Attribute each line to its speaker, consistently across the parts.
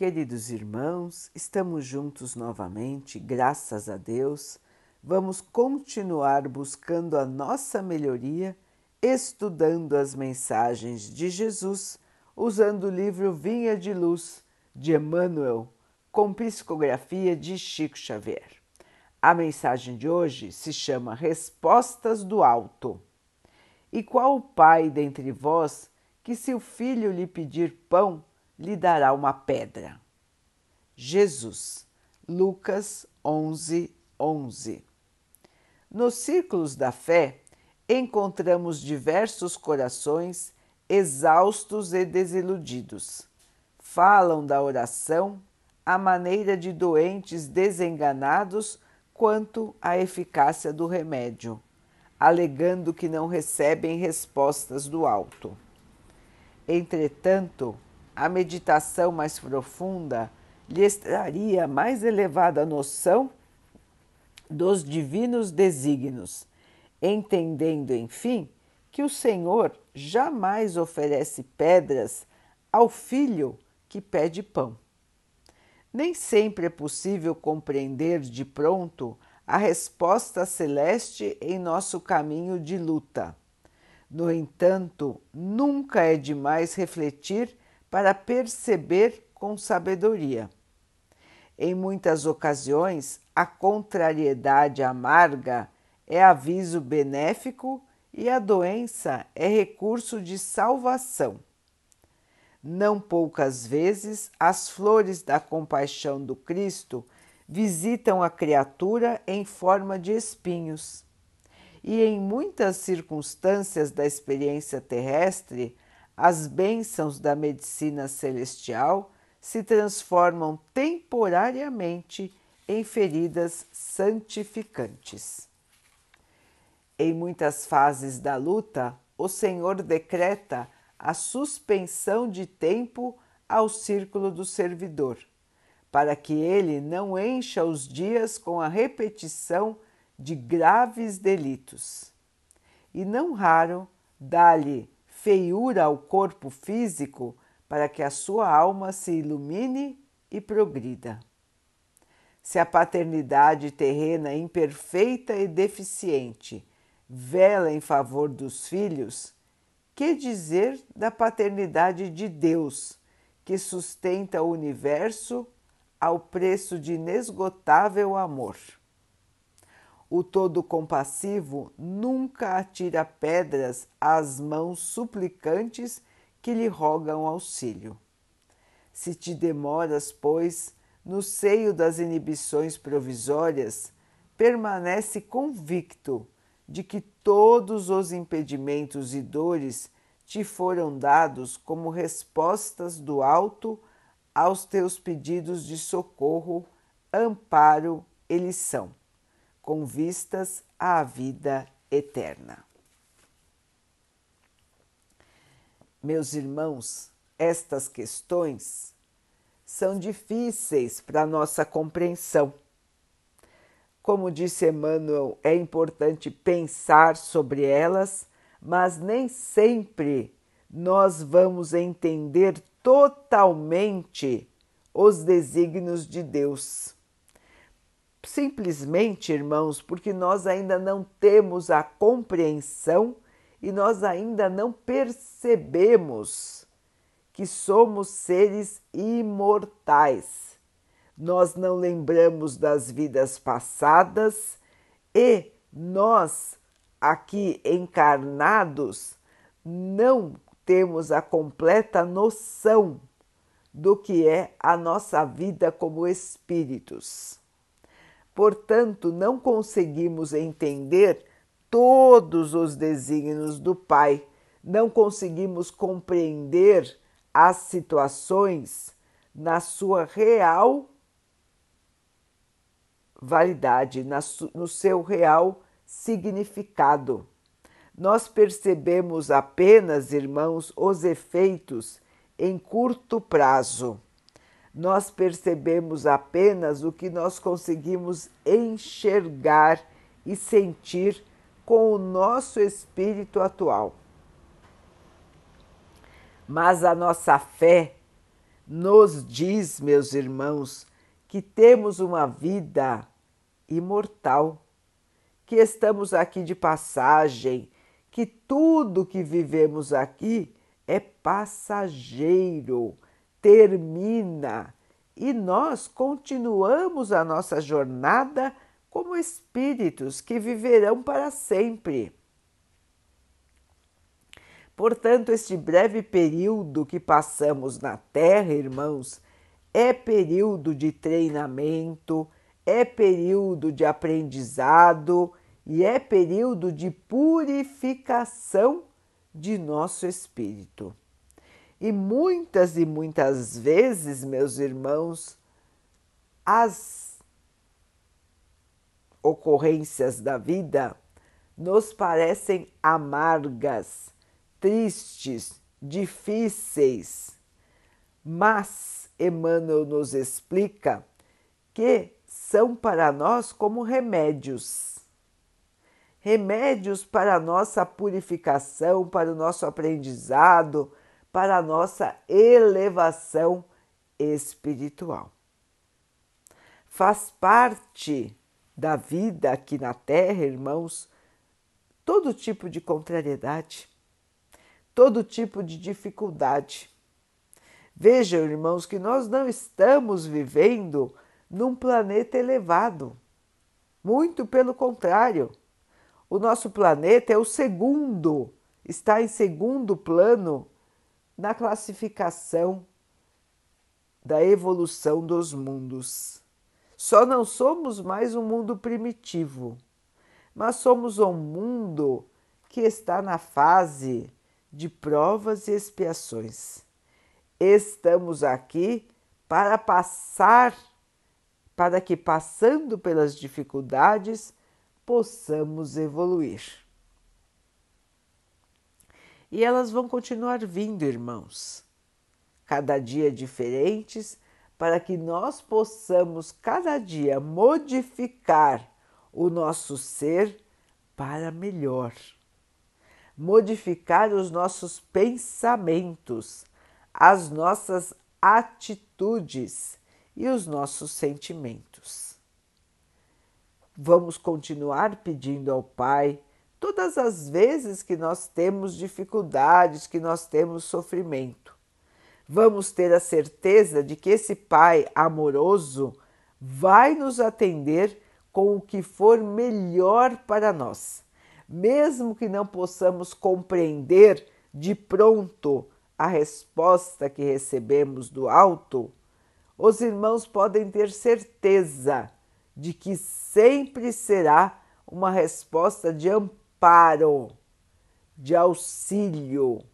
Speaker 1: Queridos irmãos, estamos juntos novamente, graças a Deus. Vamos continuar buscando a nossa melhoria, estudando as mensagens de Jesus, usando o livro Vinha de Luz de Emmanuel, com psicografia de Chico Xavier. A mensagem de hoje se chama Respostas do Alto. E qual o pai dentre vós que, se o filho lhe pedir pão, lhe dará uma pedra. Jesus, Lucas 11, 11. Nos círculos da fé, encontramos diversos corações exaustos e desiludidos. Falam da oração à maneira de doentes desenganados quanto à eficácia do remédio, alegando que não recebem respostas do alto. Entretanto, a meditação mais profunda lhes traria mais elevada noção dos divinos desígnios, entendendo, enfim, que o Senhor jamais oferece pedras ao filho que pede pão. Nem sempre é possível compreender de pronto a resposta celeste em nosso caminho de luta. No entanto, nunca é demais refletir para perceber com sabedoria. Em muitas ocasiões, a contrariedade amarga é aviso benéfico e a doença é recurso de salvação. Não poucas vezes, as flores da compaixão do Cristo visitam a criatura em forma de espinhos. E em muitas circunstâncias da experiência terrestre, as bênçãos da medicina celestial se transformam temporariamente em feridas santificantes. Em muitas fases da luta, o Senhor decreta a suspensão de tempo ao círculo do servidor, para que ele não encha os dias com a repetição de graves delitos. E não raro dá-lhe feiura ao corpo físico para que a sua alma se ilumine e progrida. Se a paternidade terrena imperfeita e deficiente vela em favor dos filhos, que dizer da paternidade de Deus, que sustenta o universo ao preço de inesgotável amor? O todo compassivo nunca atira pedras às mãos suplicantes que lhe rogam auxílio. Se te demoras, pois, no seio das inibições provisórias, permanece convicto de que todos os impedimentos e dores te foram dados como respostas do alto aos teus pedidos de socorro, amparo e lição com vistas à vida eterna. Meus irmãos, estas questões são difíceis para nossa compreensão. Como disse Emmanuel, é importante pensar sobre elas, mas nem sempre nós vamos entender totalmente os desígnios de Deus simplesmente, irmãos, porque nós ainda não temos a compreensão e nós ainda não percebemos que somos seres imortais. Nós não lembramos das vidas passadas e nós, aqui encarnados, não temos a completa noção do que é a nossa vida como espíritos. Portanto, não conseguimos entender todos os desígnios do Pai, não conseguimos compreender as situações na sua real validade, no seu real significado. Nós percebemos apenas, irmãos, os efeitos em curto prazo nós percebemos apenas o que nós conseguimos enxergar e sentir com o nosso espírito atual. Mas a nossa fé nos diz, meus irmãos, que temos uma vida imortal, que estamos aqui de passagem, que tudo que vivemos aqui é passageiro, termina e nós continuamos a nossa jornada como espíritos que viverão para sempre. Portanto, este breve período que passamos na Terra, irmãos, é período de treinamento, é período de aprendizado e é período de purificação de nosso espírito. E muitas e muitas vezes, meus irmãos, as ocorrências da vida nos parecem amargas, tristes, difíceis, mas Emmanuel nos explica que são para nós como remédios. Remédios para a nossa purificação, para o nosso aprendizado, para a nossa elevação espiritual. Faz parte da vida aqui na Terra, irmãos, todo tipo de contrariedade, todo tipo de dificuldade. Vejam, irmãos, que nós não estamos vivendo num planeta elevado. Muito pelo contrário. O nosso planeta é o segundo, está em segundo plano na classificação da evolução dos mundos. Só não somos mais um mundo primitivo, mas somos um mundo que está na fase de provas e expiações. Estamos aqui para passar, para que passando pelas dificuldades possamos evoluir. E elas vão continuar vindo, irmãos, cada dia diferentes, para que nós possamos cada dia modificar o nosso ser para melhor, modificar os nossos pensamentos, as nossas atitudes e os nossos sentimentos. Vamos continuar pedindo ao Pai todas as vezes que nós temos dificuldades, que nós temos sofrimento. Vamos ter a certeza de que esse Pai amoroso vai nos atender com o que for melhor para nós. Mesmo que não possamos compreender de pronto a resposta que recebemos do alto, os irmãos podem ter certeza de que sempre será uma resposta de amparo amparo, de auxílio,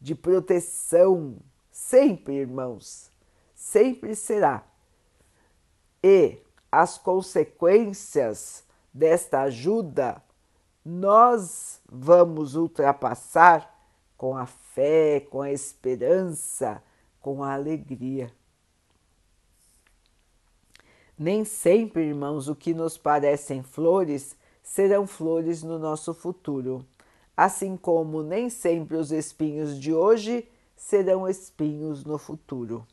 Speaker 1: de proteção, sempre, irmãos, sempre será. E as consequências desta ajuda nós vamos ultrapassar com a fé, com a esperança, com a alegria. Nem sempre, irmãos, o que nos parecem flores serão flores no nosso futuro, assim como nem sempre os espinhos de hoje serão espinhos no futuro.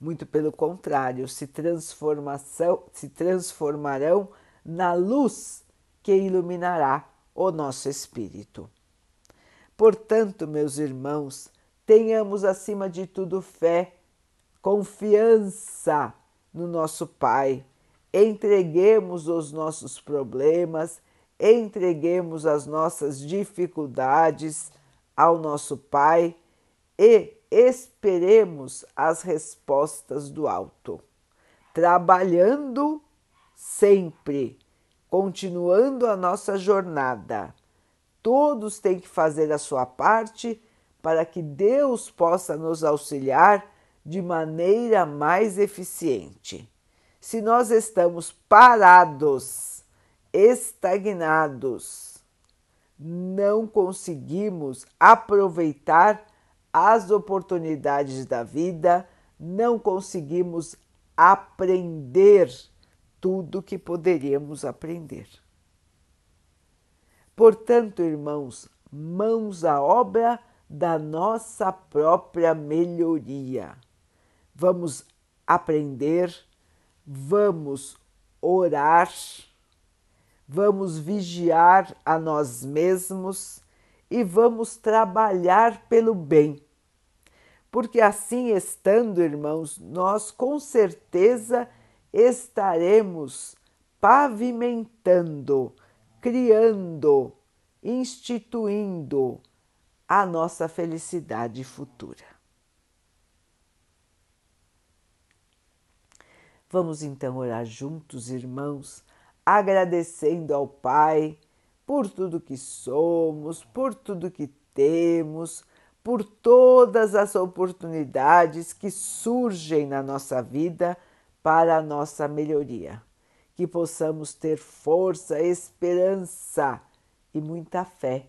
Speaker 1: Muito pelo contrário, se, transformação, se transformarão na luz que iluminará o nosso espírito. Portanto, meus irmãos, tenhamos acima de tudo fé, confiança no nosso Pai entreguemos os nossos problemas, entreguemos as nossas dificuldades ao nosso Pai e esperemos as respostas do alto. Trabalhando sempre, continuando a nossa jornada. Todos têm que fazer a sua parte para que Deus possa nos auxiliar de maneira mais eficiente se nós estamos parados, estagnados, não conseguimos aproveitar as oportunidades da vida, não conseguimos aprender tudo que poderíamos aprender. Portanto, irmãos, mãos à obra da nossa própria melhoria vamos aprender, vamos orar, vamos vigiar a nós mesmos e vamos trabalhar pelo bem. Porque assim estando, irmãos, nós com certeza estaremos pavimentando, criando, instituindo a nossa felicidade futura. Vamos então orar juntos, irmãos, agradecendo ao Pai por tudo que somos, por tudo que temos, por todas as oportunidades que surgem na nossa vida para a nossa melhoria. Que possamos ter força, esperança e muita fé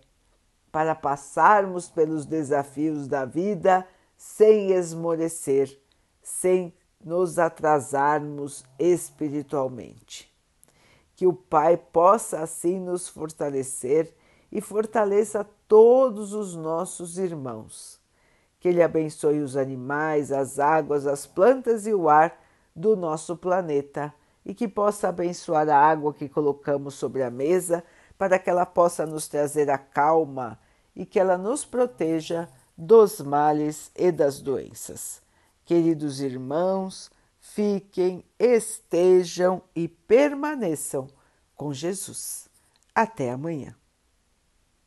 Speaker 1: para passarmos pelos desafios da vida sem esmorecer, sem nos atrasarmos espiritualmente. Que o Pai possa assim nos fortalecer e fortaleça todos os nossos irmãos. Que Ele abençoe os animais, as águas, as plantas e o ar do nosso planeta e que possa abençoar a água que colocamos sobre a mesa para que ela possa nos trazer a calma e que ela nos proteja dos males e das doenças. Queridos irmãos, fiquem, estejam e permaneçam com Jesus. Até amanhã.